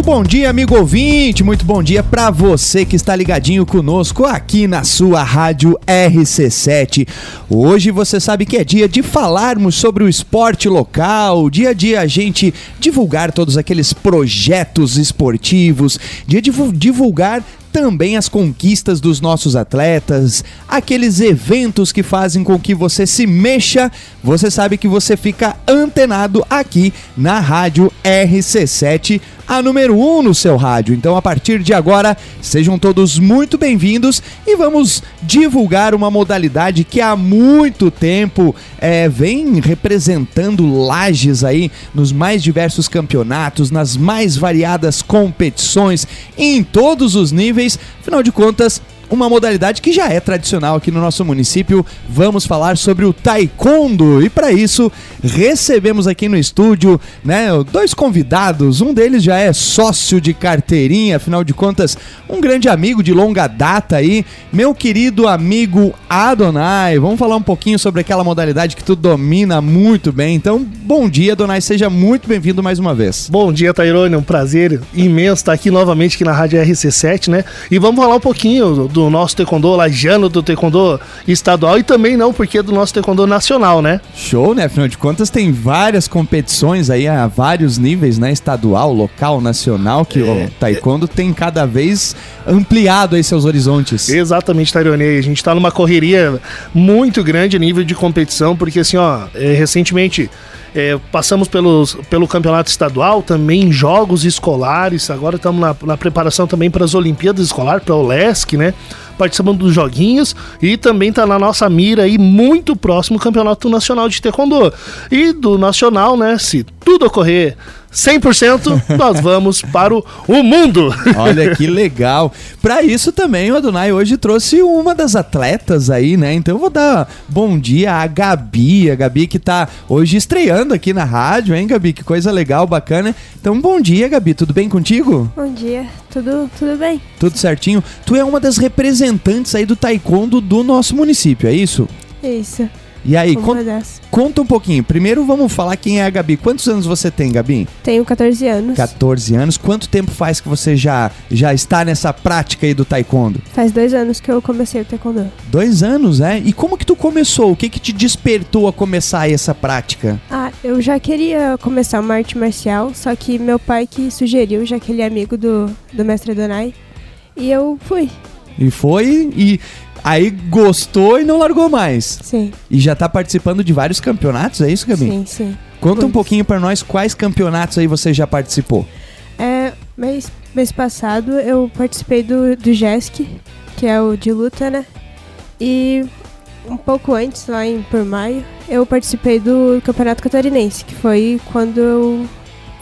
Muito bom dia, amigo ouvinte. Muito bom dia para você que está ligadinho conosco aqui na sua rádio RC7. Hoje você sabe que é dia de falarmos sobre o esporte local, dia a dia a gente divulgar todos aqueles projetos esportivos, dia de divulgar também as conquistas dos nossos atletas, aqueles eventos que fazem com que você se mexa, você sabe que você fica antenado aqui na Rádio RC7 a número 1 um no seu rádio. Então, a partir de agora, sejam todos muito bem-vindos e vamos divulgar uma modalidade que há muito tempo é, vem representando lajes aí nos mais diversos campeonatos, nas mais variadas competições, em todos os níveis. Afinal de contas, uma modalidade que já é tradicional aqui no nosso município. Vamos falar sobre o taekwondo e para isso recebemos aqui no estúdio, né, dois convidados. Um deles já é sócio de carteirinha, afinal de contas, um grande amigo de longa data aí, meu querido amigo Adonai. Vamos falar um pouquinho sobre aquela modalidade que tu domina muito bem. Então, bom dia, Adonai, seja muito bem-vindo mais uma vez. Bom dia, Tairone, é um prazer imenso estar aqui novamente aqui na Rádio RC7, né? E vamos falar um pouquinho do do nosso taekwondo lajano, do taekwondo estadual e também não porque do nosso taekwondo nacional, né? Show, né? Afinal de contas tem várias competições aí a vários níveis, né? Estadual, local, nacional, que é, o taekwondo é... tem cada vez ampliado aí seus horizontes. Exatamente, Tairone. A gente tá numa correria muito grande a nível de competição, porque assim, ó, é, recentemente é, passamos pelos, pelo campeonato estadual, também jogos escolares. Agora estamos na, na preparação também para as Olimpíadas Escolares, para o LESC, né? Participando dos joguinhos e também está na nossa mira aí muito próximo o Campeonato Nacional de Taekwondo. E do Nacional, né? Se tudo ocorrer 100%, nós vamos para o, o mundo. Olha que legal. Para isso também o Adonai hoje trouxe uma das atletas aí, né? Então eu vou dar bom dia à Gabi, a Gabi que tá hoje estreando aqui na rádio, hein, Gabi? Que coisa legal, bacana. Então bom dia, Gabi, tudo bem contigo? Bom dia, tudo, tudo bem. Tudo certinho. Tu é uma das representantes aí do taekwondo do nosso município, é isso? Isso. E aí, con conta um pouquinho. Primeiro vamos falar quem é a Gabi. Quantos anos você tem, Gabi? Tenho 14 anos. 14 anos. Quanto tempo faz que você já, já está nessa prática aí do taekwondo? Faz dois anos que eu comecei o taekwondo. Dois anos, é? E como que tu começou? O que que te despertou a começar essa prática? Ah, eu já queria começar uma arte marcial, só que meu pai que sugeriu, já que ele é amigo do, do mestre Donai, e eu fui. E foi, e Aí gostou e não largou mais. Sim. E já tá participando de vários campeonatos, é isso, Gabi? Sim, sim. Conta um pouquinho para nós quais campeonatos aí você já participou. É, mês, mês passado eu participei do, do JESC, que é o de luta, né? E um pouco antes, lá em por maio, eu participei do Campeonato Catarinense, que foi quando eu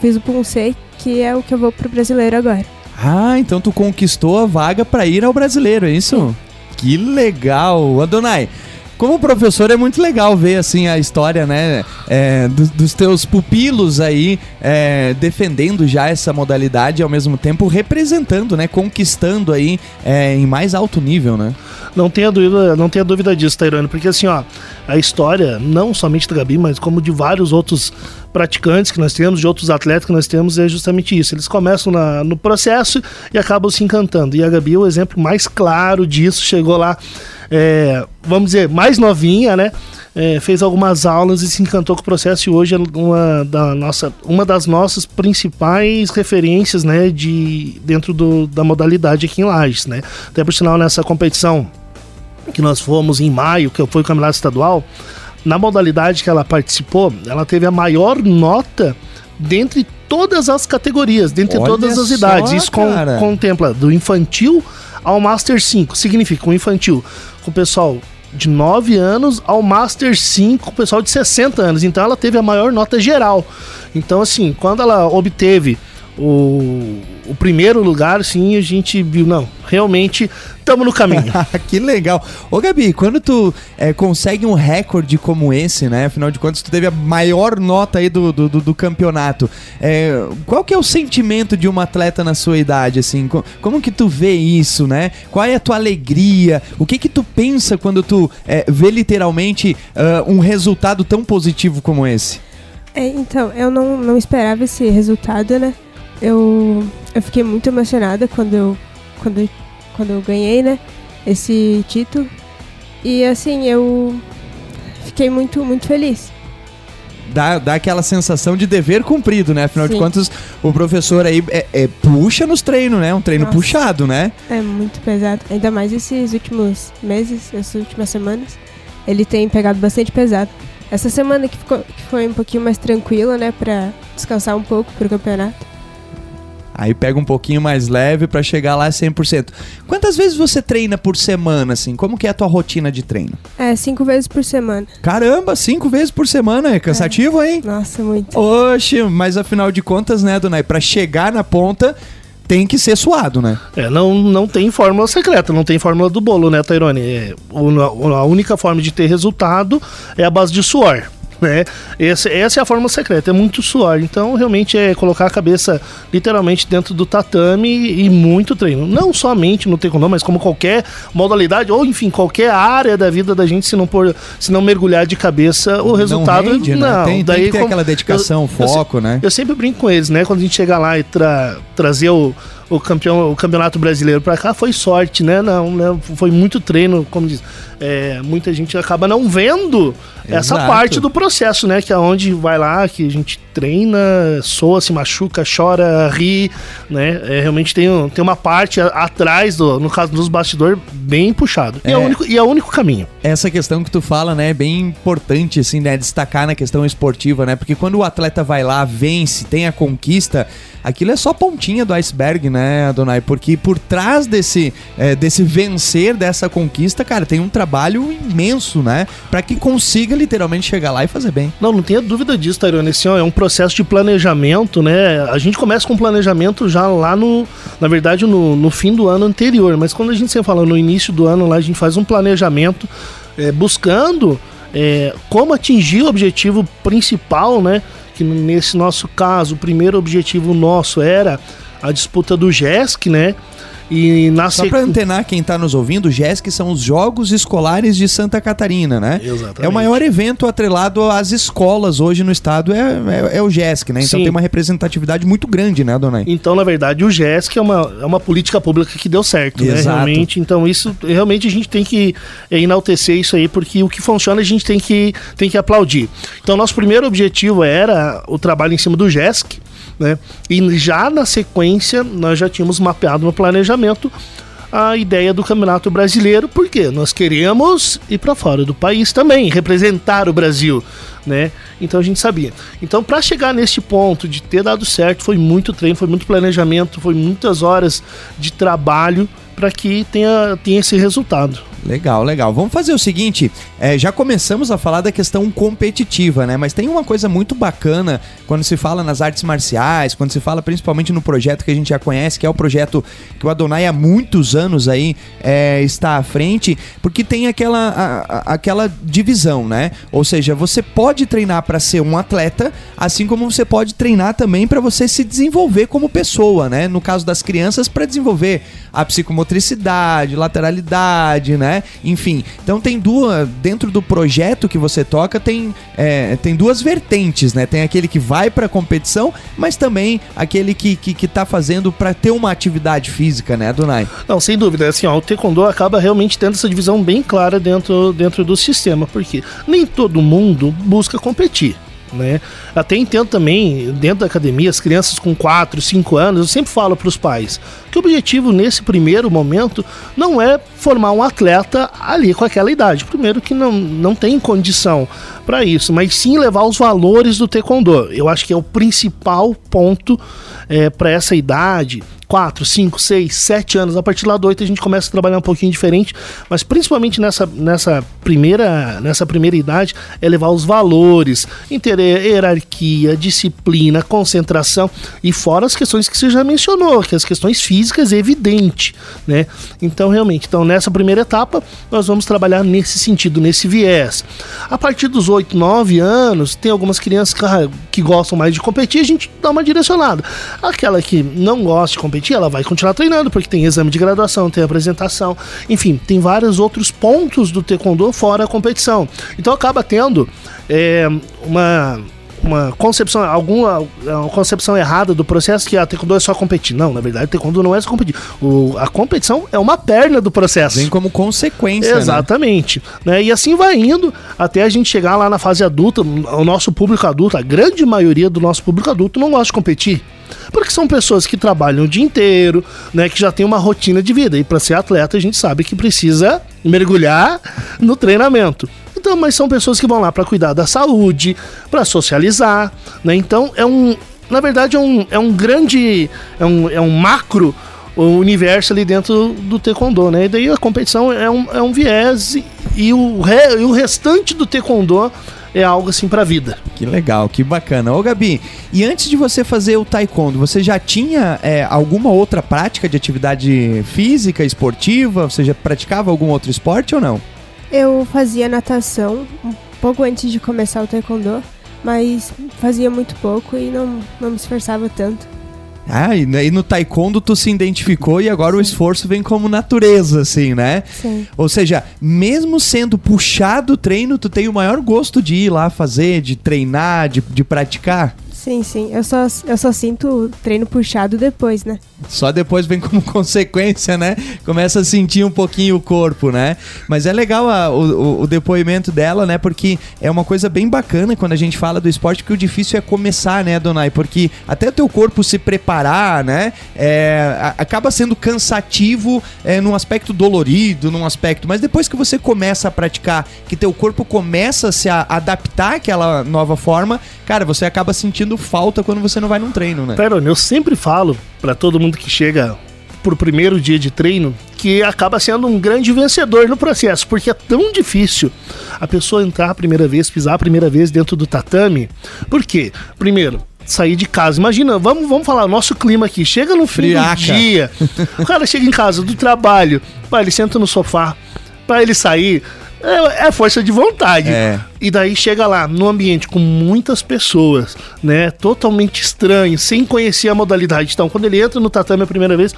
fiz o Punsei, que é o que eu vou pro brasileiro agora. Ah, então tu conquistou a vaga para ir ao brasileiro, é isso? Que legal! Adonai, como professor é muito legal ver assim a história, né, é, dos, dos, teus pupilos aí é, defendendo já essa modalidade e ao mesmo tempo representando, né, conquistando aí é, em mais alto nível, né? Não tenha dúvida, não tenha dúvida disso, Tairone, porque assim, ó, a história não somente da Gabi, mas como de vários outros praticantes que nós temos, de outros atletas que nós temos, é justamente isso. Eles começam na, no processo e acabam se encantando. E a Gabi é o exemplo mais claro disso. Chegou lá, é, vamos dizer, mais novinha, né? É, fez algumas aulas e se encantou com o processo e hoje é uma, da nossa, uma das nossas principais referências né, de, dentro do, da modalidade aqui em Lages. Né? Até por sinal, nessa competição que nós fomos em maio, que foi o Campeonato Estadual, na modalidade que ela participou, ela teve a maior nota dentre todas as categorias, dentre Olha todas as só, idades. Isso contempla do infantil ao Master 5. Significa o um infantil com o pessoal de 9 anos ao Master 5 com o pessoal de 60 anos. Então ela teve a maior nota geral. Então, assim, quando ela obteve o, o primeiro lugar, sim, a gente viu, não, realmente estamos no caminho. que legal. Ô Gabi, quando tu é, consegue um recorde como esse, né? Afinal de contas, tu teve a maior nota aí do, do, do campeonato. É, qual que é o sentimento de uma atleta na sua idade, assim? Como que tu vê isso, né? Qual é a tua alegria? O que que tu pensa quando tu é, vê literalmente uh, um resultado tão positivo como esse? É, então, eu não, não esperava esse resultado, né? Eu, eu fiquei muito emocionada quando eu, quando, eu- quando eu ganhei, né? Esse título. E assim, eu fiquei muito, muito feliz. Dá, dá aquela sensação de dever cumprido, né? Afinal de Sim. contas, o professor aí é, é- puxa nos treinos, né? Um treino Nossa. puxado, né? É muito pesado. Ainda mais esses últimos meses, essas últimas semanas. Ele tem pegado bastante pesado. Essa semana que, ficou, que foi um pouquinho mais tranquila, né? Pra descansar um pouco pro campeonato. Aí pega um pouquinho mais leve pra chegar lá 100%. Quantas vezes você treina por semana, assim? Como que é a tua rotina de treino? É, cinco vezes por semana. Caramba, cinco vezes por semana, é cansativo, hein? Nossa, muito. Oxe, mas afinal de contas, né, Donai, pra chegar na ponta tem que ser suado, né? É, não, não tem fórmula secreta, não tem fórmula do bolo, né, Tairone? É, a única forma de ter resultado é a base de suor. Né? Esse, essa é a fórmula secreta, é muito suor. Então, realmente é colocar a cabeça literalmente dentro do tatame e muito treino. Não somente no taekwondo, mas como qualquer modalidade, ou enfim, qualquer área da vida da gente, se não, por, se não mergulhar de cabeça, o resultado não rende, né? não. Tem, tem daí que ter como- aquela dedicação, eu- eu foco, né? eu sempre brinco com eles, né? Quando a gente chega lá e tra trazer o, o, campeão, o campeonato brasileiro pra cá, foi sorte, né? Não, né? Foi muito treino, como diz. É, muita gente acaba não vendo essa Exato. parte do processo, né? Que é onde vai lá, que a gente treina, soa, se machuca, chora, ri, né? É, realmente tem, tem uma parte atrás, do, no caso dos bastidores, bem puxado. E é, É. o único, e é o único caminho. Essa questão que tu fala, né, é bem importante, assim, né, destacar na questão esportiva, né? Porque quando o atleta vai lá, vence, tem a conquista, aquilo é só pontinha do iceberg, né, Adonai? Porque por trás desse, é, desse vencer, dessa conquista, cara, tem um trabalho imenso, né? Pra que consiga literalmente chegar lá e fazer bem. Não, não tenha dúvida disso, Tairone. Assim, ó, é um processo de planejamento, né? A gente começa com planejamento já lá no, na verdade, no, no fim do ano anterior. Mas quando a gente sempre fala no início do ano, lá a gente faz um planejamento é, buscando é, como atingir o objetivo principal, né? Que nesse nosso caso, o primeiro objetivo nosso era a disputa do GESC, né? E na Só sequ- antenar quem tá nos ouvindo, GESC são os Jogos Escolares de Santa Catarina, né? Exatamente. É o maior evento atrelado às escolas hoje no estado, é, é, é o GESC, né? Então Sim. tem uma representatividade muito grande, né, Donai? Então, na verdade, o GESC é uma, é uma política pública que deu certo, né? Exato. Realmente. Então, isso realmente a gente tem que é, enaltecer isso aí, porque o que funciona a gente tem que, tem que aplaudir. Então, nosso primeiro objetivo era o trabalho em cima do GESC, né? E já na sequência, nós já tínhamos mapeado no planejamento a ideia do Campeonato Brasileiro, porque nós queremos ir para fora do país também, representar o Brasil, né? Então a gente sabia. Então para chegar nesse ponto de ter dado certo, foi muito treino, foi muito planejamento, foi muitas horas de trabalho para que tenha, tenha esse resultado. Legal, legal. Vamos fazer o seguinte: é, já começamos a falar da questão competitiva, né? Mas tem uma coisa muito bacana quando se fala nas artes marciais, quando se fala principalmente no projeto que a gente já conhece, que é o projeto que o Adonai há muitos anos aí é, está à frente, porque tem aquela, a- a- aquela divisão, né? Ou seja, você pode treinar para ser um atleta, assim como você pode treinar também para você se desenvolver como pessoa, né? No caso das crianças, para desenvolver a psicomotricidade, lateralidade, né? Enfim, então tem duas dentro do projeto que você toca tem é, tem duas vertentes, né? Tem aquele que vai para competição, mas também aquele que, que, que tá fazendo para ter uma atividade física, né, Dunai? Não, sem dúvida. Assim, ó, o Taekwondo acaba realmente tendo essa divisão bem clara dentro, dentro do sistema, porque nem todo mundo busca competir. Né? Até entendo também, dentro da academia, as crianças com 4, 5 anos, eu sempre falo para os pais que o objetivo nesse primeiro momento não é formar um atleta ali com aquela idade. Primeiro que não, não tem condição para isso, mas sim levar os valores do taekwondo. Eu acho que é o principal ponto é, para essa idade. 4, 5, 6, 7 anos. A partir lá do 8 a gente começa a trabalhar um pouquinho diferente, mas principalmente nessa, nessa, primeira, nessa primeira idade é levar os valores, hierarquia, disciplina, concentração e fora as questões que você já mencionou, que as questões físicas é evidente, né? Então realmente, então nessa primeira etapa nós vamos trabalhar nesse sentido, nesse viés. A partir dos 8, 9 anos, tem algumas crianças que, ah, que gostam mais de competir, a gente dá uma direcionada. Aquela que não gosta de competir, ela vai continuar treinando, porque tem exame de graduação, tem apresentação, enfim, tem vários outros pontos do taekwondo fora a competição. Então acaba tendo é, uma uma concepção, alguma é uma concepção errada do processo que a taekwondo é só competir. Não, na verdade, taekwondo não é só competir. O, a competição é uma perna do processo. Vem como consequência, né? Exatamente. Né? E assim vai indo até a gente chegar lá na fase adulta. O nosso público adulto, a grande maioria do nosso público adulto não gosta de competir. Porque são pessoas que trabalham o dia inteiro, né, que já tem uma rotina de vida. E para ser atleta, a gente sabe que precisa mergulhar no treinamento. Então, mas são pessoas que vão lá para cuidar da saúde, para socializar, né? Então, é um, na verdade, é um, é um grande, é um, é um macro universo ali dentro do taekwondo, né? E daí a competição é um, é um viés e, o, re, e o restante do taekwondo é algo assim pra vida. Que legal, que bacana. Ô Gabi, e antes de você fazer o taekwondo, você já tinha é, alguma outra prática de atividade física, esportiva? Você já praticava algum outro esporte ou não? Eu fazia natação um pouco antes de começar o taekwondo, mas fazia muito pouco e não, não me esforçava tanto. Ah, e, e no taekwondo tu se identificou e agora Sim. o esforço vem como natureza, assim, né? Sim. Ou seja, mesmo sendo puxado o treino, tu tem o maior gosto de ir lá fazer, de treinar, de, de praticar? Sim, sim. Eu só, eu só sinto treino puxado depois, né? Só depois vem como consequência, né? Começa a sentir um pouquinho o corpo, né? Mas é legal a, o, o, depoimento dela, né? Porque é uma coisa bem bacana quando a gente fala do esporte, que o difícil é começar, né, Donai? Porque até o teu corpo se preparar, né? É, acaba sendo cansativo é, num aspecto dolorido, num aspecto. Mas depois que você começa a praticar, que teu corpo começa a se adaptar àquela nova forma, cara, você acaba sentindo falta quando você não vai num treino, né? Pera, eu sempre falo para todo mundo que chega pro primeiro dia de treino que acaba sendo um grande vencedor no processo, porque é tão difícil a pessoa entrar a primeira vez, pisar a primeira vez dentro do tatame. Por quê? Primeiro, sair de casa. Imagina, vamos, vamos falar, nosso clima aqui. Chega no fim Friaca. do dia, o cara chega em casa do trabalho, vai, ele senta no sofá, para ele sair, é, é força de vontade. É. E daí chega lá, no ambiente com muitas pessoas, né? Totalmente estranho, sem conhecer a modalidade. Então, quando ele entra no tatame a primeira vez,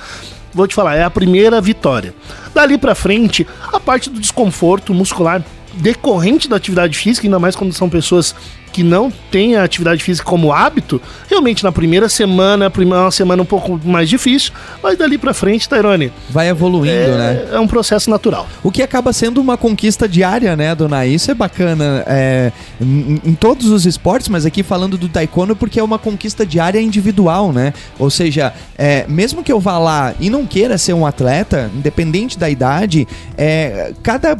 vou te falar, é a primeira vitória. Dali pra frente, a parte do desconforto muscular decorrente da atividade física, ainda mais quando são pessoas que não têm a atividade física como hábito, realmente na primeira semana, a primeira uma semana um pouco mais difícil, mas dali para frente, Tairone, vai evoluindo, é, né? É um processo natural. O que acaba sendo uma conquista diária, né, dona? Isso é bacana é, em, em, todos os esportes, mas aqui falando do taekwondo porque é uma conquista diária individual, né? Ou seja, é, mesmo que eu vá lá e não queira ser um atleta, independente da idade, é, cada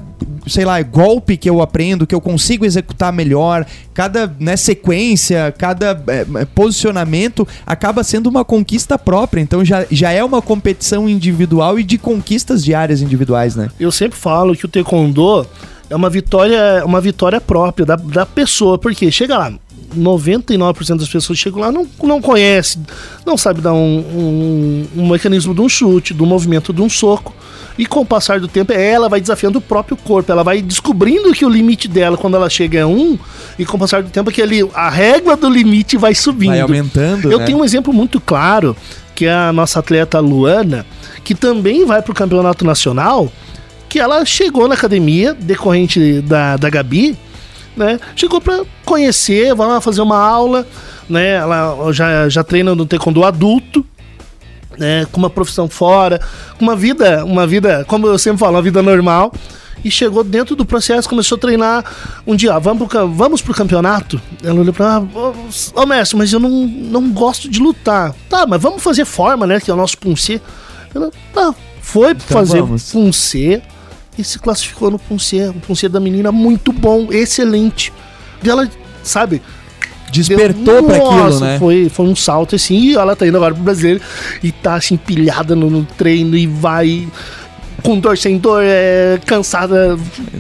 sei lá, golpe que eu aprendo, que eu consigo executar melhor, cada né, sequência, cada é, é, posicionamento acaba sendo uma conquista própria. Então já, já é uma competição individual e de conquistas diárias individuais, né? Eu sempre falo que o Taekwondo é uma vitória, uma vitória própria da, da pessoa, porque chega lá, 99% das pessoas chegam lá não, não conhece, não sabe dar um, um, um, mecanismo de um chute, do movimento de um soco. E com o passar do tempo, ela vai desafiando o próprio corpo, ela vai descobrindo que o limite dela, quando ela chega é um, e com o passar do tempo, aquele, a régua do limite vai subindo. Vai aumentando. Eu né? tenho um exemplo muito claro, que é a nossa atleta Luana, que também vai para o campeonato nacional, que ela chegou na academia, decorrente da, da Gabi, né? Chegou para conhecer, vai lá fazer uma aula, né? Ela já, já treina no taekwondo adulto, né? Com uma profissão fora, com uma vida, uma vida, como eu sempre falo, uma vida normal. E chegou dentro do processo, começou a treinar um dia, ah, vamos pro, vamos pro campeonato? Ela olhou pra mim, ô oh, mestre, mas eu não, não gosto de lutar. Tá, mas vamos fazer forma, né? Que é o nosso Punce. Ela, tá, foi então fazer vamos. Punce e se classificou no Punce. O Punce da menina muito bom, excelente. E ela, sabe, despertou para aquilo, né? Foi, foi um salto assim, e ela tá indo agora pro brasileiro e tá assim, pilhada no, no treino e vai com dor sem dor, é, cansada,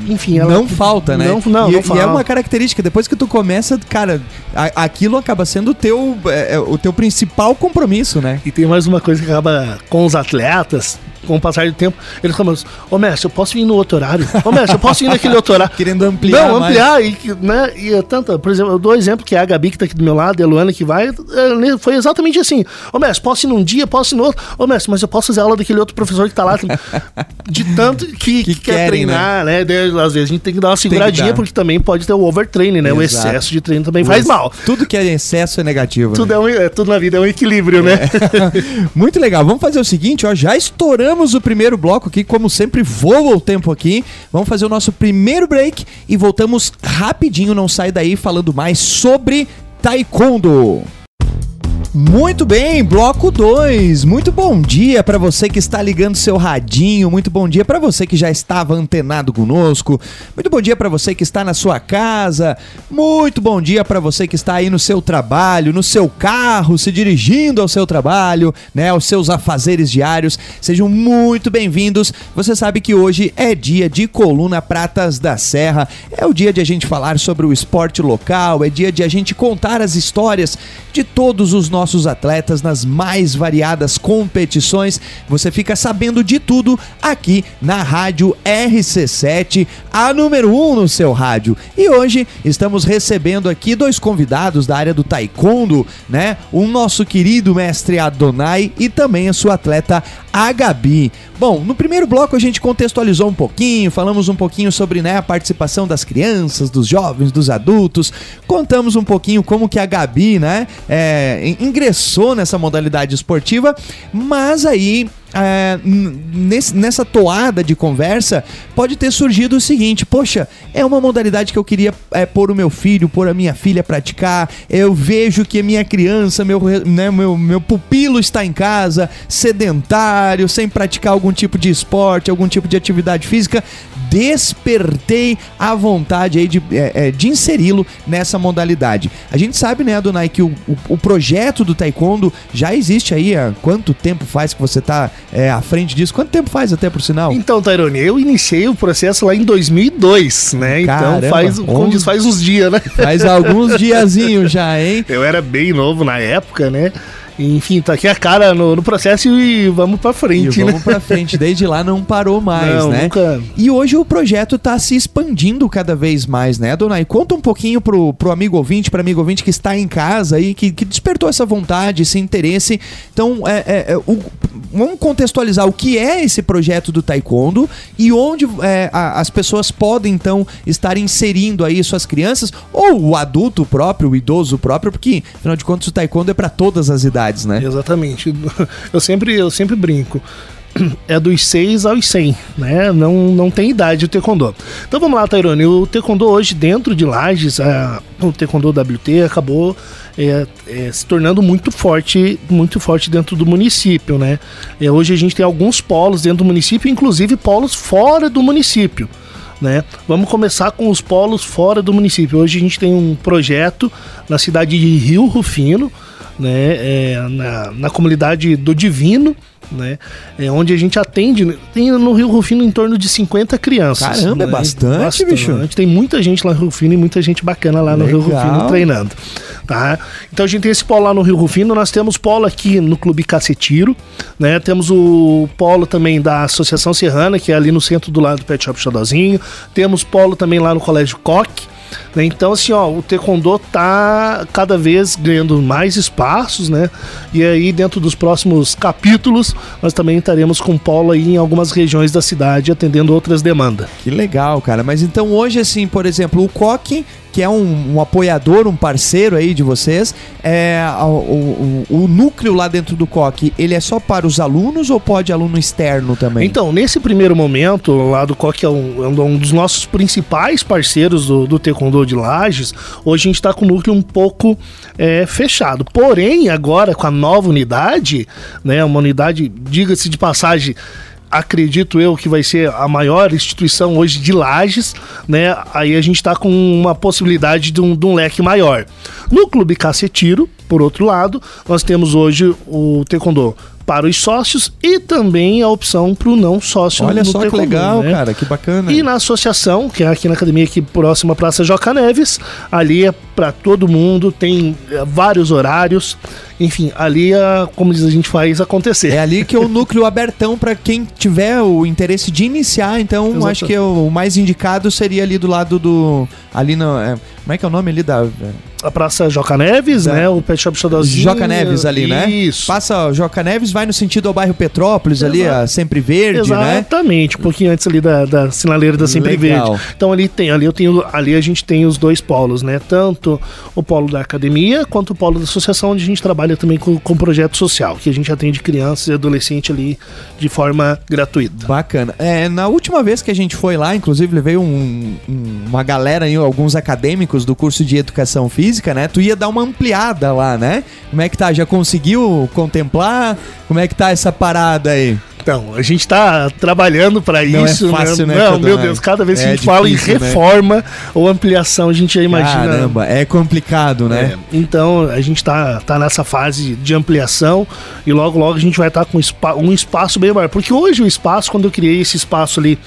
enfim. Ela, não falta, né? Não, não, e, não falta. e é uma característica, depois que tu começa, cara, a, aquilo acaba sendo o teu, é, é, o teu principal compromisso, né? E tem mais uma coisa que acaba com os atletas, com o passar do tempo, ele começou, ô mestre, eu posso vir no outro horário? Ô mestre, eu posso ir naquele outro horário? Querendo ampliar Não, ampliar, e, né, e é tanta, por exemplo, eu dou exemplo que é a Gabi que tá aqui do meu lado, a Luana que vai, é, foi exatamente assim, ô mestre, posso ir num dia, posso ir no outro, ô mestre, mas eu posso fazer aula daquele outro professor que tá lá, de tanto que, que, que quer querem, treinar, né? né? Às vezes a gente tem que dar uma seguradinha, porque também pode ter o overtraining, né? Exato. O excesso de treino também faz mal. Tudo que é excesso é negativo. Tudo, né? é, um, é tudo na vida é um equilíbrio, né? É. Muito legal. Vamos fazer o seguinte, ó, já estouramos o primeiro bloco aqui, como sempre voa o tempo aqui. Vamos fazer o nosso primeiro break e voltamos rapidinho, não sai daí falando mais sobre taekwondo. Muito bem, bloco 2. Muito bom dia para você que está ligando seu radinho. Muito bom dia para você que já estava antenado conosco. Muito bom dia para você que está na sua casa. Muito bom dia para você que está aí no seu trabalho, no seu carro, se dirigindo ao seu trabalho, né, aos seus afazeres diários. Sejam muito bem-vindos. Você sabe que hoje é dia de Coluna Pratas da Serra. É o dia de a gente falar sobre o esporte local, é dia de a gente contar as histórias de todos os nossos nossos atletas nas mais variadas competições. Você fica sabendo de tudo aqui na Rádio RC7, a número 1 um no seu rádio. E hoje estamos recebendo aqui dois convidados da área do taekwondo, né? O nosso querido mestre Adonai e também a sua atleta a Gabi. Bom, no primeiro bloco a gente contextualizou um pouquinho, falamos um pouquinho sobre né, a participação das crianças, dos jovens, dos adultos, contamos um pouquinho como que a Gabi, né, é, ingressou nessa modalidade esportiva, mas aí é, nesse, nessa toada de conversa, pode ter surgido o seguinte: poxa, é uma modalidade que eu queria é, pôr o meu filho, pôr a minha filha praticar. Eu vejo que a minha criança, meu, né, meu, meu pupilo está em casa, sedentário, sem praticar algum tipo de esporte, algum tipo de atividade física despertei a vontade aí de, é, é, de inseri-lo nessa modalidade. A gente sabe, né, Adonai, que o, o, o, projeto do Taekwondo já existe aí há quanto tempo faz que você está é, à frente disso? Quanto tempo faz até por sinal? Então, Tairone, eu iniciei o processo lá em 2002, né? Então, Caramba, então faz, como diz, faz uns dias, né? Faz alguns diazinhos já, hein? Eu era bem novo na época, né? Enfim, tá aqui a cara no, no processo e vamos pra frente, e né? Vamos pra frente. Desde lá não parou mais, não, né? Nunca... E hoje o projeto tá se expandindo cada vez mais, né, Donai? Conta um pouquinho pro, pro amigo ouvinte, para amigo ouvinte que está em casa e que, que despertou essa vontade, esse interesse. Então, é, é, é o, vamos contextualizar o que é esse projeto do Taekwondo e onde é, a, as pessoas podem, então, estar inserindo aí suas crianças ou o adulto próprio, o idoso próprio, porque, afinal de contas, o Taekwondo é para todas as idades né? Exatamente. Eu sempre, eu sempre brinco é dos 6 aos 100, né? Não, não tem idade o taekwondo. Então vamos lá, Tairone. O taekwondo hoje dentro de Lages, a, o taekwondo WT acabou é, é, se tornando muito forte, muito forte dentro do município, né? É, hoje a gente tem alguns polos dentro do município, inclusive polos fora do município. Né? Vamos começar com os polos fora do município. Hoje a gente tem um projeto na cidade de Rio Rufino, né, é, na, na comunidade do Divino, né? É onde a gente atende, tem no Rio Rufino em torno de 50 crianças. Caramba, é né? é bastante, bastante, bicho. Tem muita gente lá no Rio Rufino e muita gente bacana lá no Legal. Rio Rufino treinando. Tá? Então a gente tem esse polo lá no Rio Rufino, nós temos polo aqui no Clube Cacetiro, né? Temos o polo também da Associação Serrana, que é ali no centro do lado do Pet Shop Xodózinho. Temos polo também lá no Colégio Coque, né? Então, assim, ó, o Taekwondo tá cada vez ganhando mais espaços, né? E aí, dentro dos próximos capítulos, nós também estaremos com polo aí em algumas regiões da cidade, atendendo outras demandas. Que legal, cara. Mas então hoje, assim, por exemplo, o Coque que é um, um, apoiador, um parceiro aí de vocês. É, o, o, o, núcleo lá dentro do COC, ele é só para os alunos ou pode aluno externo também? Então, nesse primeiro momento, lá do COC é um, é um dos nossos principais parceiros do, do Taekwondo de Lages. Hoje a gente está com o núcleo um pouco é, fechado. Porém, agora com a nova unidade, né, uma unidade, diga-se de passagem, acredito eu que vai ser a maior instituição hoje de lajes, né? Aí a gente está com uma possibilidade de um, de um, leque maior. No Clube Cacetiro, por outro lado, nós temos hoje o Taekwondo para os sócios e também a opção para o não sócio. Olha só que legal, né? cara, que bacana. E na associação, que é aqui na academia, aqui próxima à Praça Joca Neves, ali é para todo mundo, tem eh, vários horários. Enfim, ali, é, como diz, a gente faz acontecer. É ali que é o núcleo abertão para quem tiver o interesse de iniciar. Então, Exato. acho que o mais indicado seria ali do lado do. Ali no. é, como é que é o nome ali da. A Praça Joca Neves, Da- né? O Pet Shop Xodózinho. Joca Neves ali, né? Isso. Passa Joca Neves, vai no sentido ao bairro Petrópolis, ali, Exato. a Sempre Verde, né? Exatamente, um pouquinho antes ali da, da sinaleira da Sempre Legal. Verde. Então ali tem, ali eu tenho, ali a gente tem os dois polos, né? Tanto o polo da academia quanto o polo da associação, onde a gente trabalha também com, com projeto social, que a gente atende crianças e adolescentes ali de forma gratuita. Bacana. É, na última vez que a gente foi lá, inclusive levei um- um- uma galera aí, alguns acadêmicos do curso de educação física, né? Tu ia dar uma ampliada lá, né? Como é que tá? Já conseguiu contemplar? Como é que tá essa parada aí? Então, a gente tá trabalhando para é isso. fácil, né, Não, meu? Deus, cada vez que É a gente fala em difícil, né? reforma ou ampliação, a gente já imagina. Caramba, é complicado, né? É, então a gente tá, tá nessa fase de ampliação e logo logo a gente vai estar com espa- um espaço bem maior. Porque hoje o espaço, quando eu criei esse espaço ali,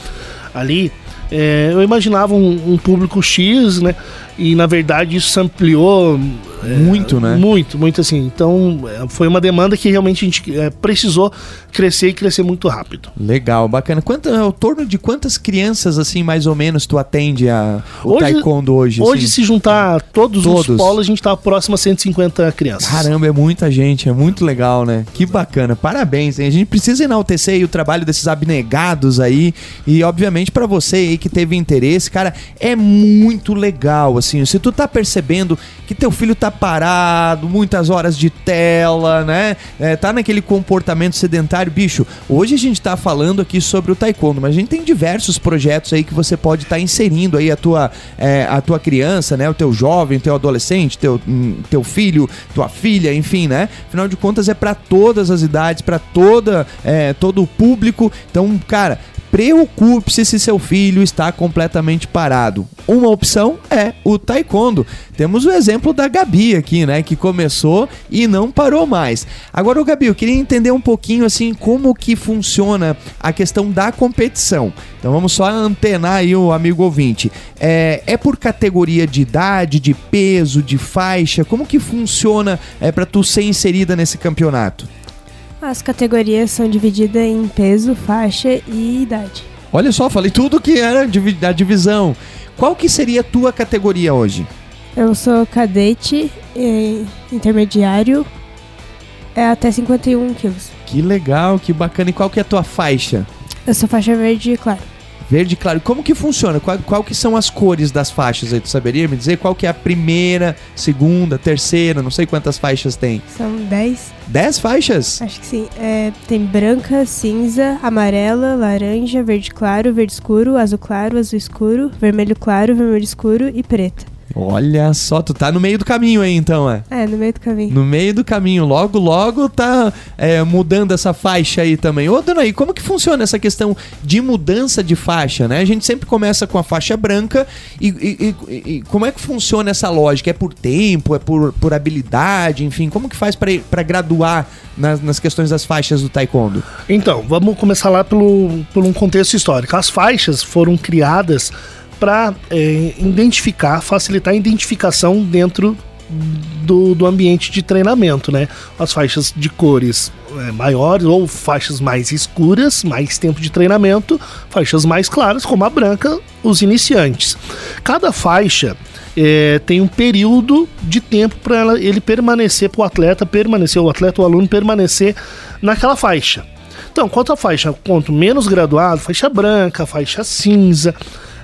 ali é, eu imaginava um, um público X, né? E na verdade isso ampliou Muito, né? muito, muito assim. Então é, foi uma demanda que realmente a gente é, precisou crescer e crescer muito rápido. Legal, bacana. Quanto, ao torno de quantas crianças, assim, mais ou menos, tu atende a, o Hoje- taekwondo hoje? Hoje, assim? se juntar todos, Todos. os polos, a gente tá próximo a 150 crianças. Caramba, é muita gente, é muito legal, né? Que bacana, parabéns. hein? A gente precisa enaltecer aí o trabalho desses abnegados aí e, obviamente, pra você aí que teve interesse, cara, é muito legal, assim. Se tu tá percebendo que teu filho tá parado, muitas horas de tela, né? É, tá naquele comportamento sedentário, bicho. Hoje a gente tá falando aqui sobre o taekwondo, mas a gente tem diversos projetos aí que você pode estar inserindo aí a tua, é, a tua criança, né? O teu jovem, teu adolescente, teu, hum, teu filho, tua filha, enfim, né? Afinal de contas é pra todas as idades, pra toda, é, todo o público. Então, cara, preocupe-se se seu filho está completamente parado. Uma opção é o taekwondo. Temos o exemplo da Gabi aqui, né, que começou e não parou mais. Agora, o Gabi, eu queria entender um pouquinho assim como que funciona a questão da competição. Então vamos só antenar aí o amigo ouvinte. É, é por categoria de idade, de peso, de faixa? Como que funciona é, para tu ser inserida nesse campeonato? As categorias são divididas em peso, faixa e idade. Olha só, falei tudo que era da divisão. Qual que seria a tua categoria hoje? Eu sou cadete, intermediário, é até 51 quilos. Que legal, que bacana. E qual que é a tua faixa? Eu sou faixa verde, claro. Verde claro. Como que funciona? Qual, qual que são as cores das faixas aí? Tu saberia me dizer qual que é a primeira, segunda, terceira? Não sei quantas faixas tem. São 10, Dez faixas? acho que sim. É, tem branca, cinza, amarela, laranja, verde claro, verde escuro, azul claro, azul escuro, vermelho claro, vermelho escuro e preta. Olha só, tu tá no meio do caminho aí então, é? É, no meio do caminho. No meio do caminho, logo, logo tá é, mudando essa faixa aí também. Ô, Dona aí, como que funciona essa questão de mudança de faixa, né? A gente sempre começa com a faixa branca e, e- e- e como é que funciona essa lógica? É por tempo, é por, por habilidade, enfim, como que faz pra pra graduar nas, nas questões das faixas do taekwondo? Então, vamos começar lá pelo, por um contexto histórico. As faixas foram criadas para identificar, facilitar a identificação dentro do, do ambiente de treinamento, né? As faixas de cores é, maiores ou faixas mais escuras, mais tempo de treinamento, faixas mais claras, como a branca, os iniciantes. Cada faixa é, tem um período de tempo para ele permanecer, para o atleta permanecer, o atleta, o aluno permanecer naquela faixa. Então, quanto a faixa, quanto menos graduado, faixa branca, faixa cinza,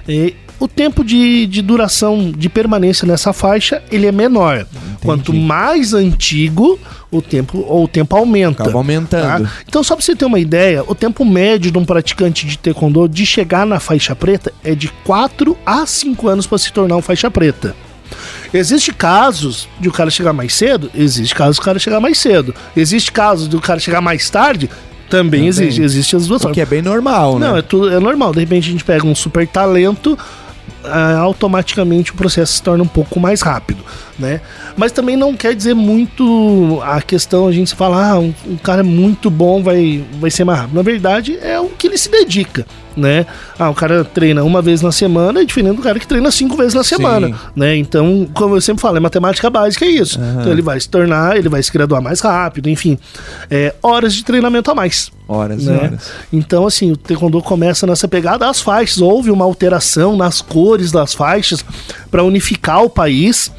eh, o tempo de, de duração de permanência nessa faixa ele é menor. Quanto mais antigo, o tempo ou o tempo aumenta. Acaba aumentando. tá? Então, só para você ter uma ideia, o tempo médio de um praticante de taekwondo de chegar na faixa preta é de 4 a 5 anos para se tornar um faixa preta. Existe casos de o cara chegar mais cedo? Existe casos do cara chegar mais cedo. Existe casos do cara chegar mais tarde? Também, existe. Existe as duas O que formas. é bem normal, né? Não, é, tudo, é normal. De repente a gente pega um super talento automaticamente o processo se torna um pouco mais rápido, né? Mas também não quer dizer muito a questão a gente falar, ah, um, um cara muito bom vai, vai ser mais rápido. Na verdade, é o que ele se dedica, né? Ah, o cara treina uma vez na semana é diferente do cara que treina cinco vezes na semana, Sim. né? Então, como eu sempre falo, é matemática básica é isso. Aham. Então ele vai se tornar, ele vai se graduar mais rápido, enfim, é, horas de treinamento a mais. Horas e né? horas. Então, assim, o taekwondo começa nessa pegada. As faixas, houve uma alteração nas cores das faixas para unificar o país.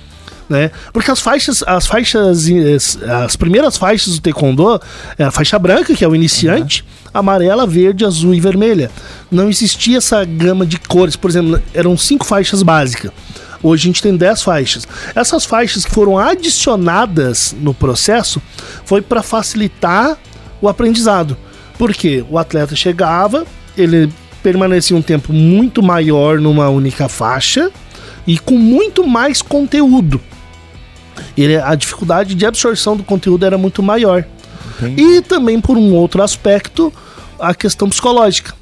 Né? Porque as faixas, as faixas, eh, as primeiras faixas do taekwondo é a faixa branca, que é o iniciante, amarela, verde, azul e vermelha. Não existia essa gama de cores, por exemplo, eram cinco faixas básicas. Hoje a gente tem 10 faixas. Essas faixas que foram adicionadas no processo foi para facilitar o aprendizado. Porque o atleta chegava, ele permanecia um tempo muito maior numa única faixa e com muito mais conteúdo. Ele, a dificuldade de absorção do conteúdo era muito maior. Entendi. E também por um outro aspecto, a questão psicológica.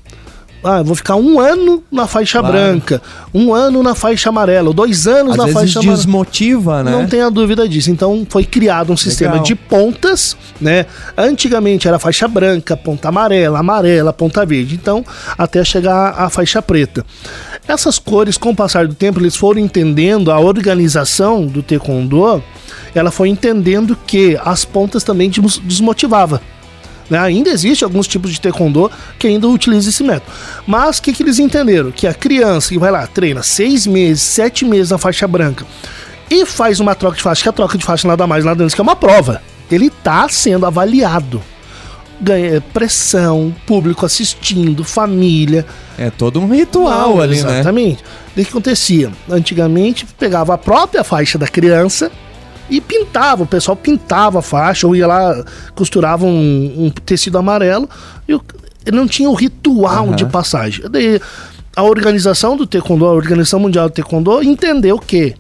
Ah, vou ficar um ano na faixa Claro. branca, um ano na faixa amarela, dois anos Às na vezes faixa amarela. desmotiva, né? Não tenha dúvida disso. Então foi criado um sistema Legal. de pontas, né? Antigamente era faixa branca, ponta amarela, amarela, ponta verde. Então, até chegar à faixa preta. Essas cores, com o passar do tempo, eles foram entendendo a organização do taekwondo, ela foi entendendo que as pontas também des- desmotivava. Né? Ainda existe alguns tipos de taekwondo que ainda utilizam esse método. Mas o que, que eles entenderam? Que a criança que vai lá, treina seis meses, sete meses na faixa branca e faz uma troca de faixa, que a troca de faixa nada mais nada menos que é uma prova. Ele está sendo avaliado. Ganha pressão, público assistindo, família. É todo um ritual Não, ali, né? Exatamente. O que acontecia? Antigamente, pegava a própria faixa da criança e pintava. O pessoal pintava a faixa, ou ia lá, costurava um, um tecido amarelo, e não tinha o ritual Aham. de passagem. Daí, a organização do Taekwondo, a Organização Mundial do Taekwondo, entendeu que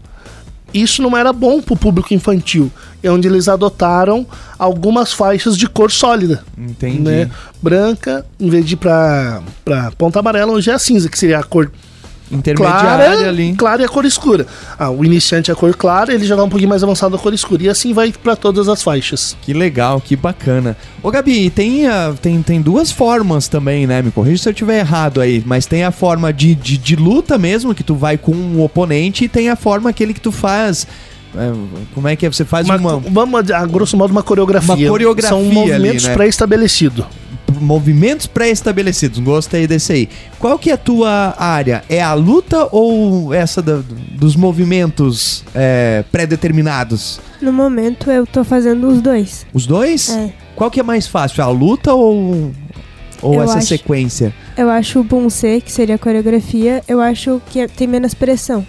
isso não era bom para o público infantil. É onde eles adotaram algumas faixas de cor sólida Entendi. né? Branca, em vez de pra ponta amarela, hoje é a cinza, que seria a cor Intermediária clara, ali. clara e a cor escura. Ah, o iniciante é a cor clara, ele já dá um pouquinho mais avançado a cor escura. E assim vai pra todas as faixas. Que legal, que bacana. Ô Gabi, tem, ah, tem, tem duas formas também, né? Me corrija se eu tiver errado aí, mas tem a forma de, de, de luta mesmo, que tu vai com um oponente, e tem a forma aquele que tu faz. é, como é que é? Você faz Uma, uma, vamos, a grosso modo, uma coreografia. Uma coreografia São movimentos ali, né? pré-estabelecidos. Movimentos pré-estabelecidos. Gostei desse aí. Qual que é a tua área? É a luta ou essa da- dos movimentos é, pré-determinados? No momento eu tô fazendo os dois. Os dois? É. Qual que é mais fácil? A luta ou, ou Eu essa acho- sequência? Eu acho o Bunsê, que seria a coreografia, eu acho que tem menos pressão.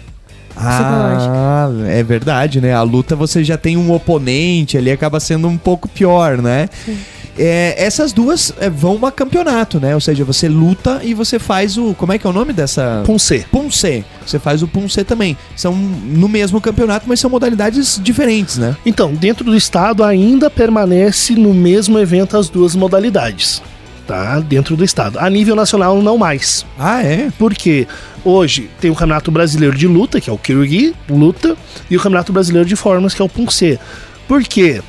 Ah, é verdade, né? A luta você já tem um oponente ali, acaba sendo um pouco pior, né? Sim. É, essas duas é, vão a campeonato, né? Ou seja, você luta e você faz o. Como é que é o nome dessa? Punce. Punce. Você faz o Punce também. São no mesmo campeonato, mas são modalidades diferentes, né? Então, dentro do estado ainda permanece no mesmo evento as duas modalidades. Tá? Dentro do estado. A nível nacional, não mais. Ah, é? Porque hoje tem o Campeonato Brasileiro de Luta, que é o Kirugi, luta, e o Campeonato Brasileiro de Formas, que é o Punce. Por quê?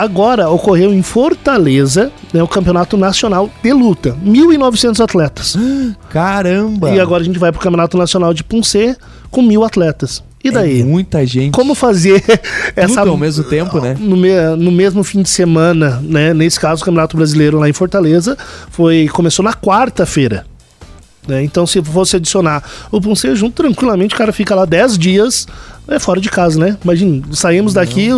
Agora ocorreu em Fortaleza né, o Campeonato Nacional de Luta. 1.900 atletas. Caramba! E agora a gente vai pro Campeonato Nacional de Punce com mil atletas. E daí? É muita gente. Como fazer essa. Tudo ao mesmo tempo, né? No, me- no mesmo fim de semana, né? Nesse caso, o Campeonato Brasileiro lá em Fortaleza foi começou na quarta-feira. né? Então, se fosse adicionar o Punce junto, tranquilamente o cara fica lá 10 dias é, fora de casa, né? Imagina, saímos daqui,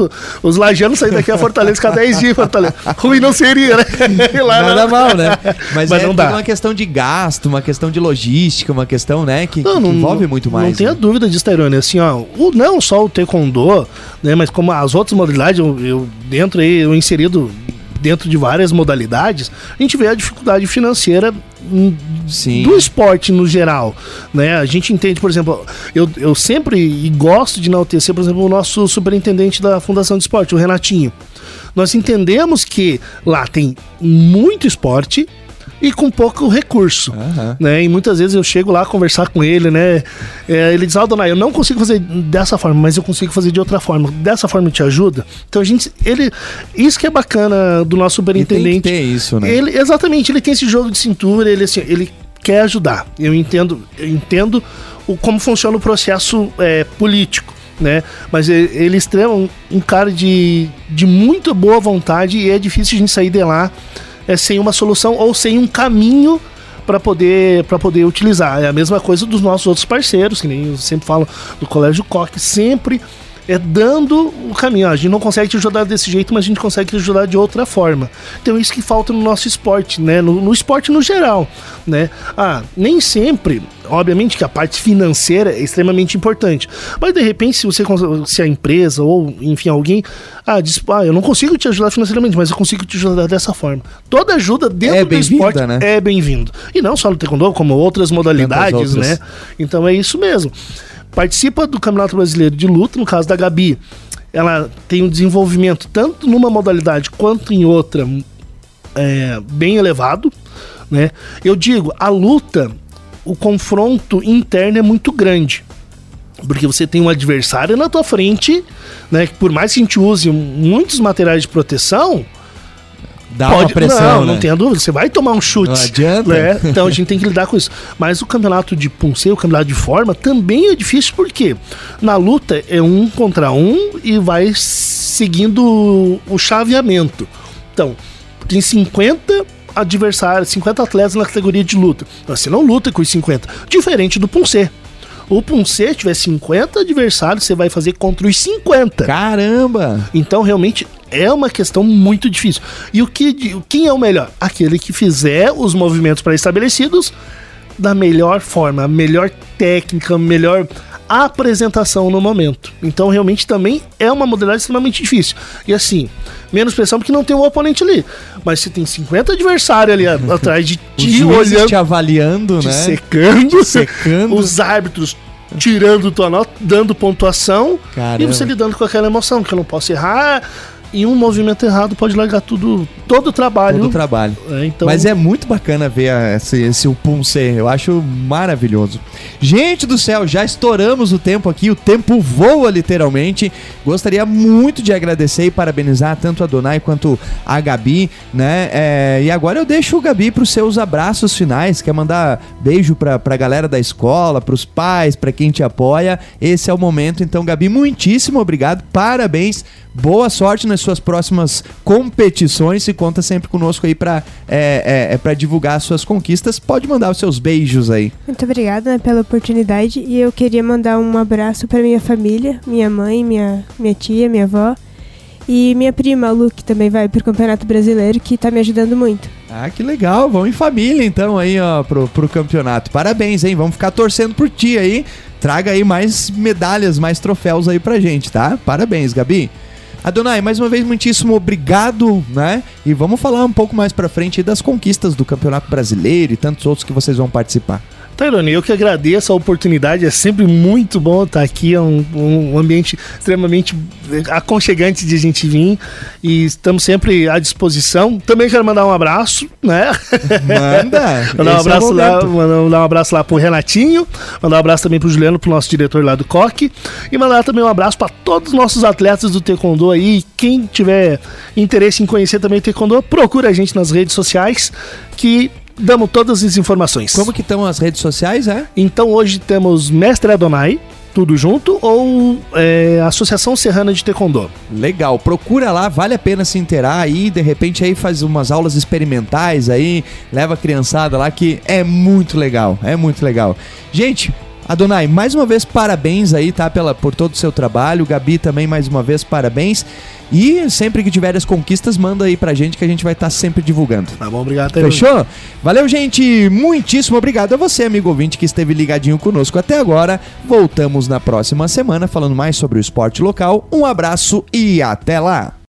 os lajanos saem daqui a Fortaleza, ficar 10 dias Fortaleza. Ruim não seria, né? Lá, Nada mal, né? Mas, Mas é não dá. uma questão de gasto, uma questão de logística, uma questão, né, que, que envolve muito mais. Não tenha né? dúvida disso, Tairone. Assim, ó, o, não só o Taekwondo, né, mas como as outras modalidades, eu, eu dentro aí, eu inserido dentro de várias modalidades, a gente vê a dificuldade financeira Sim. do esporte no geral, né? A gente entende, por exemplo, eu, eu sempre e gosto de enaltecer, por exemplo, o nosso superintendente da Fundação de Esporte, o Renatinho. Nós entendemos que lá tem muito esporte e com pouco recurso. Aham. Né? E muitas vezes eu chego lá conversar com ele, né? É, ele diz, Aldonai, eu não consigo fazer dessa forma, mas eu consigo fazer de outra forma. Dessa forma te ajuda? Então a gente. Ele, isso que é bacana do nosso tem superintendente. ter isso, né? Ele, exatamente, ele tem esse jogo de cintura, ele assim, ele quer ajudar. Eu entendo, eu entendo o, como funciona o processo é, político, né? Mas ele, ele é extrema, um, um cara de, de muito boa vontade e é difícil a gente sair de lá é, sem uma solução ou sem um caminho para poder para poder utilizar. É a mesma coisa dos nossos outros parceiros, que nem eu sempre falo do Colégio Coque, sempre é dando o caminho. A gente não consegue te ajudar desse jeito, mas a gente consegue te ajudar de outra forma. Então isso que falta no nosso esporte, né? No, no esporte no geral, né? Ah, nem sempre, obviamente que a parte financeira é extremamente importante, mas de repente se você se a empresa ou enfim alguém ah, diz, ah, eu não consigo te ajudar financeiramente, mas eu consigo te ajudar dessa forma. Toda ajuda dentro É do bem-vinda, esporte né? é bem-vindo. E não só no taekwondo, como outras modalidades, outras. né? Então é isso mesmo. Participa do Campeonato Brasileiro de Luta, no caso da Gabi. Ela tem um desenvolvimento tanto numa modalidade quanto em outra é, bem elevado, né? Eu digo, a luta, o confronto interno é muito grande. Porque você tem um adversário na tua frente, né? Que por mais que a gente use muitos materiais de proteção, Dá uma pressão, não, né? não tenha dúvida, você vai tomar um chute. Não adianta. né? Então a gente tem que lidar com isso. Mas o campeonato de punceiro, o campeonato de forma, também é difícil porque na luta é um contra um e vai seguindo o chaveamento. Então, tem 50 adversários, 50 atletas na categoria de luta. Você não luta com os 50. Diferente do puncer. O puncer tiver 50 adversários, você vai fazer contra os 50. Caramba! Então, realmente, é uma questão muito difícil. E o que, quem é o melhor? Aquele que fizer os movimentos pré-estabelecidos da melhor forma, a melhor técnica, a melhor apresentação no momento. Então, realmente, também é uma modalidade extremamente difícil. E assim, menos pressão porque não tem um oponente ali. Mas se tem 50 adversários ali atrás de ti, olhando, te avaliando, te né? secando, secando. os árbitros tirando tua nota, dando pontuação Caramba. e você lidando com aquela emoção, que eu não posso errar. E um movimento errado pode largar tudo, todo o trabalho. Todo o trabalho. É, então, Mas é muito bacana ver a- esse, esse o Punce, eu acho maravilhoso. Gente do céu, já estouramos o tempo aqui, o tempo voa literalmente. Gostaria muito de agradecer e parabenizar tanto a Donai quanto a Gabi, né? É, e agora eu deixo o Gabi para os seus abraços finais. Quer mandar beijo pra, pra galera da escola, pros pais, pra quem te apoia. Esse é o momento. Então, Gabi, muitíssimo obrigado, parabéns. Boa sorte nas suas próximas competições e conta sempre conosco aí pra, é, é, é pra divulgar as suas conquistas. Pode mandar os seus beijos aí. Muito obrigada né, pela oportunidade e eu queria mandar um abraço para minha família, minha mãe, minha, minha tia, minha avó e minha prima, a Lu, que também vai pro Campeonato Brasileiro, que tá me ajudando muito. Ah, que legal. Vamos em família então aí, ó, pro, pro campeonato. Parabéns, hein? Vamos ficar torcendo por ti aí. Traga aí mais medalhas, mais troféus aí pra gente, tá? Parabéns, Gabi. Adonai, mais uma vez, muitíssimo obrigado, né? E vamos falar um pouco mais pra frente das conquistas do Campeonato Brasileiro e tantos outros que vocês vão participar. Tairone, eu que agradeço a oportunidade, é sempre muito bom estar aqui, é um, um ambiente extremamente aconchegante de a gente vir e estamos sempre à disposição. Também quero mandar um abraço, né? Manda! Mandar um é abraço lá, mandar um abraço lá pro Renatinho, mandar um abraço também pro Juliano, pro nosso diretor lá do Coque, e mandar também um abraço para todos os nossos atletas do Taekwondo aí. Quem tiver interesse em conhecer também o Taekwondo, procura a gente nas redes sociais que damos todas as informações. Como que estão as redes sociais, é? Então hoje temos Mestre Adonai, tudo junto, ou é, Associação Serrana de Taekwondo. Legal, procura lá, vale a pena se inteirar aí, de repente aí faz umas aulas experimentais aí, leva a criançada lá que é muito legal, é muito legal. Gente, Adonai, mais uma vez parabéns aí, tá, pela, por todo o seu trabalho, Gabi também mais uma vez parabéns, e sempre que tiver as conquistas, manda aí pra gente que a gente vai estar sempre divulgando. Tá bom, obrigado. Fechou? Valeu, gente. Muitíssimo obrigado a você, amigo ouvinte, que esteve ligadinho conosco até agora. Voltamos na próxima semana falando mais sobre o esporte local. Um abraço e até lá.